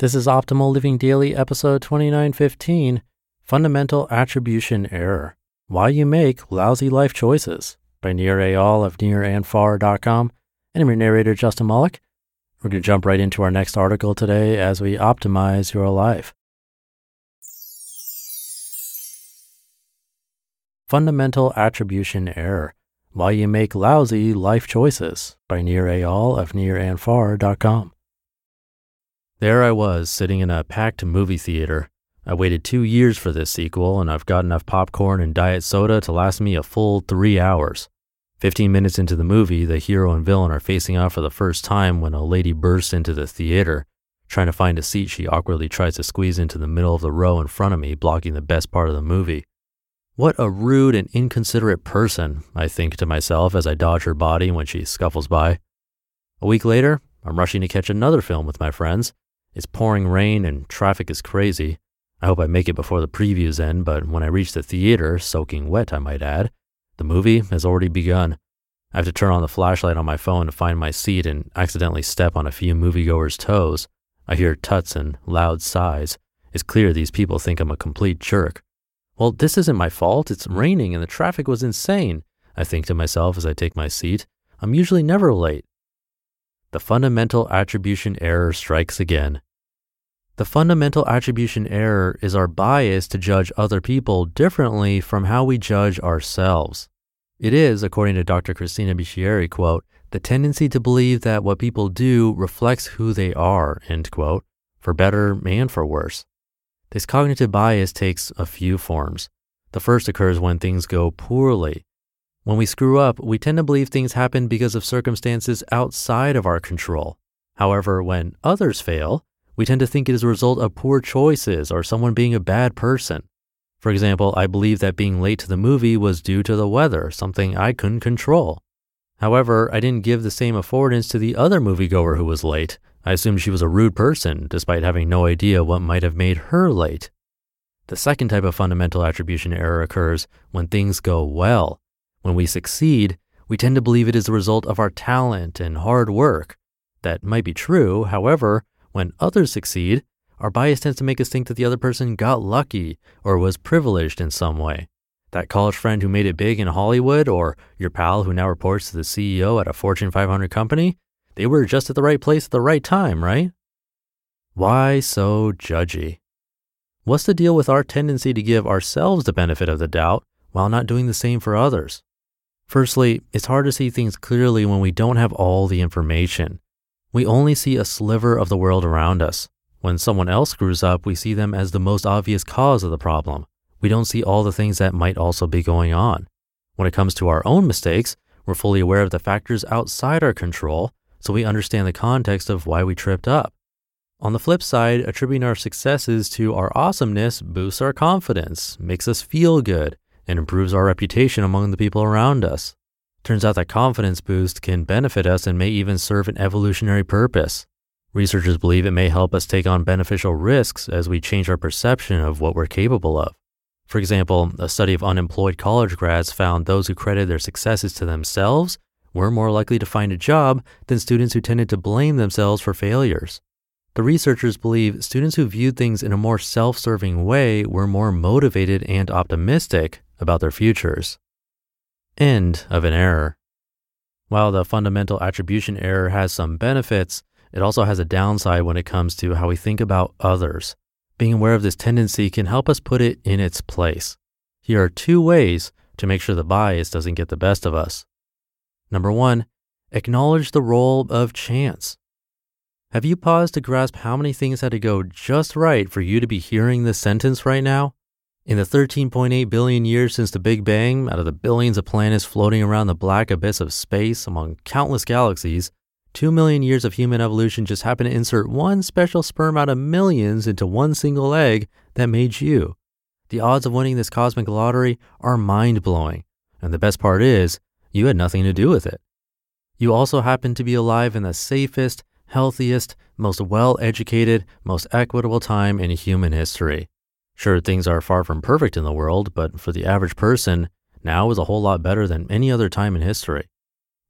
This is Optimal Living Daily, episode 2915 Fundamental Attribution Error Why You Make Lousy Life Choices by Nir Eyal of nirandfar.com. And I'm your narrator, Justin Malik. We're going to jump right into our next article today as we optimize your life. Fundamental Attribution Error Why You Make Lousy Life Choices by Nir Eyal of nirandfar.com. There I was, sitting in a packed movie theater. I waited two years for this sequel, and I've got enough popcorn and diet soda to last me a full three hours. Fifteen minutes into the movie, the hero and villain are facing off for the first time when a lady bursts into the theater. Trying to find a seat, she awkwardly tries to squeeze into the middle of the row in front of me, blocking the best part of the movie. What a rude and inconsiderate person, I think to myself as I dodge her body when she scuffles by. A week later, I'm rushing to catch another film with my friends. It's pouring rain and traffic is crazy. I hope I make it before the previews end, but when I reach the theater, soaking wet, I might add, the movie has already begun. I have to turn on the flashlight on my phone to find my seat and accidentally step on a few moviegoers' toes. I hear tuts and loud sighs. It's clear these people think I'm a complete jerk. Well, this isn't my fault. It's raining and the traffic was insane. I think to myself as I take my seat. I'm usually never late the fundamental attribution error strikes again. The fundamental attribution error is our bias to judge other people differently from how we judge ourselves. It is, according to Dr. Christina Bicchieri, quote, the tendency to believe that what people do reflects who they are, end quote, for better and for worse. This cognitive bias takes a few forms. The first occurs when things go poorly, when we screw up, we tend to believe things happen because of circumstances outside of our control. However, when others fail, we tend to think it is a result of poor choices or someone being a bad person. For example, I believe that being late to the movie was due to the weather, something I couldn't control. However, I didn't give the same affordance to the other moviegoer who was late. I assumed she was a rude person, despite having no idea what might have made her late. The second type of fundamental attribution error occurs when things go well. When we succeed, we tend to believe it is the result of our talent and hard work. That might be true. However, when others succeed, our bias tends to make us think that the other person got lucky or was privileged in some way. That college friend who made it big in Hollywood, or your pal who now reports to the CEO at a Fortune 500 company, they were just at the right place at the right time, right? Why so judgy? What's the deal with our tendency to give ourselves the benefit of the doubt while not doing the same for others? Firstly, it's hard to see things clearly when we don't have all the information. We only see a sliver of the world around us. When someone else screws up, we see them as the most obvious cause of the problem. We don't see all the things that might also be going on. When it comes to our own mistakes, we're fully aware of the factors outside our control, so we understand the context of why we tripped up. On the flip side, attributing our successes to our awesomeness boosts our confidence, makes us feel good, and improves our reputation among the people around us. Turns out that confidence boost can benefit us and may even serve an evolutionary purpose. Researchers believe it may help us take on beneficial risks as we change our perception of what we're capable of. For example, a study of unemployed college grads found those who credited their successes to themselves were more likely to find a job than students who tended to blame themselves for failures. The researchers believe students who viewed things in a more self serving way were more motivated and optimistic about their futures. End of an error. While the fundamental attribution error has some benefits, it also has a downside when it comes to how we think about others. Being aware of this tendency can help us put it in its place. Here are two ways to make sure the bias doesn't get the best of us. Number one, acknowledge the role of chance. Have you paused to grasp how many things had to go just right for you to be hearing this sentence right now? In the 13.8 billion years since the Big Bang, out of the billions of planets floating around the black abyss of space among countless galaxies, Two million years of human evolution just happened to insert one special sperm out of millions into one single egg that made you. The odds of winning this cosmic lottery are mind blowing. And the best part is, you had nothing to do with it. You also happen to be alive in the safest, healthiest, most well educated, most equitable time in human history. Sure, things are far from perfect in the world, but for the average person, now is a whole lot better than any other time in history.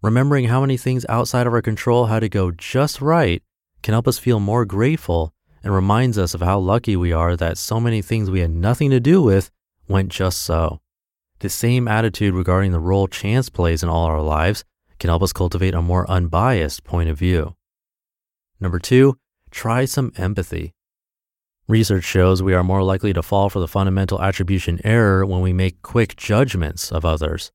Remembering how many things outside of our control had to go just right can help us feel more grateful and reminds us of how lucky we are that so many things we had nothing to do with went just so. The same attitude regarding the role chance plays in all our lives can help us cultivate a more unbiased point of view. Number two, try some empathy. Research shows we are more likely to fall for the fundamental attribution error when we make quick judgments of others.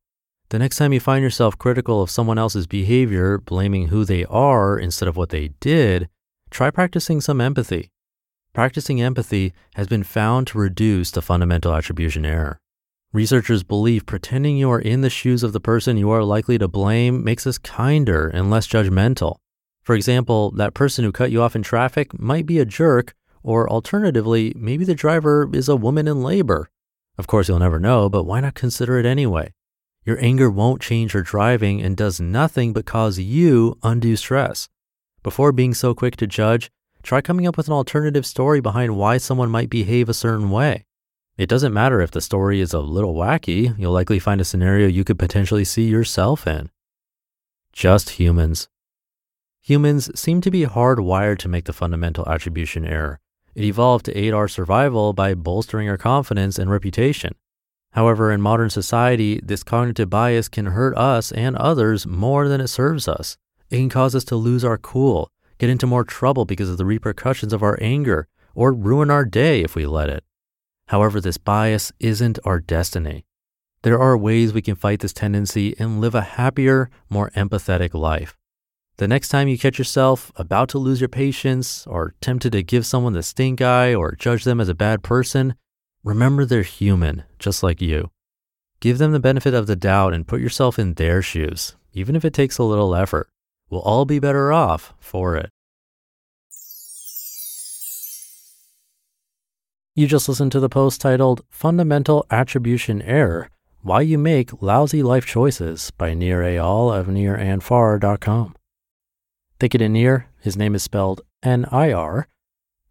The next time you find yourself critical of someone else's behavior, blaming who they are instead of what they did, try practicing some empathy. Practicing empathy has been found to reduce the fundamental attribution error. Researchers believe pretending you are in the shoes of the person you are likely to blame makes us kinder and less judgmental. For example, that person who cut you off in traffic might be a jerk, or alternatively, maybe the driver is a woman in labor. Of course, you'll never know, but why not consider it anyway? Your anger won't change your driving and does nothing but cause you undue stress. Before being so quick to judge, try coming up with an alternative story behind why someone might behave a certain way. It doesn't matter if the story is a little wacky, you'll likely find a scenario you could potentially see yourself in. Just humans. Humans seem to be hardwired to make the fundamental attribution error. It evolved to aid our survival by bolstering our confidence and reputation. However, in modern society, this cognitive bias can hurt us and others more than it serves us. It can cause us to lose our cool, get into more trouble because of the repercussions of our anger, or ruin our day if we let it. However, this bias isn't our destiny. There are ways we can fight this tendency and live a happier, more empathetic life. The next time you catch yourself about to lose your patience or tempted to give someone the stink eye or judge them as a bad person, Remember they're human, just like you. Give them the benefit of the doubt and put yourself in their shoes, even if it takes a little effort. We'll all be better off for it. You just listened to the post titled Fundamental Attribution Error Why You Make Lousy Life Choices by Nir Eyal of nirandfar.com. Thank you to Nir. His name is spelled N I R.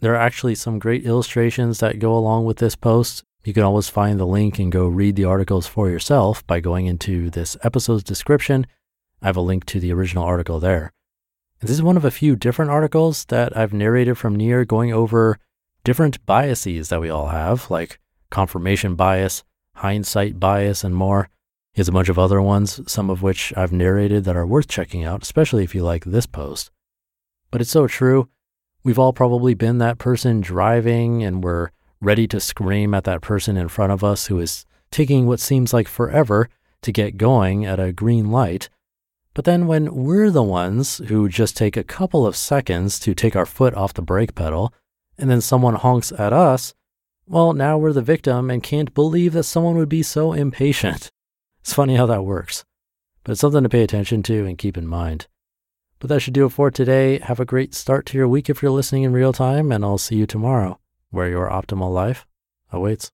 There are actually some great illustrations that go along with this post. You can always find the link and go read the articles for yourself by going into this episode's description. I have a link to the original article there. And this is one of a few different articles that I've narrated from Nir going over different biases that we all have, like confirmation bias, hindsight bias, and more. He has a bunch of other ones, some of which I've narrated that are worth checking out, especially if you like this post. But it's so true. We've all probably been that person driving and we're ready to scream at that person in front of us who is taking what seems like forever to get going at a green light. But then when we're the ones who just take a couple of seconds to take our foot off the brake pedal, and then someone honks at us, well, now we're the victim and can't believe that someone would be so impatient. It's funny how that works, but it's something to pay attention to and keep in mind. But that should do it for today. Have a great start to your week if you're listening in real time, and I'll see you tomorrow where your optimal life awaits.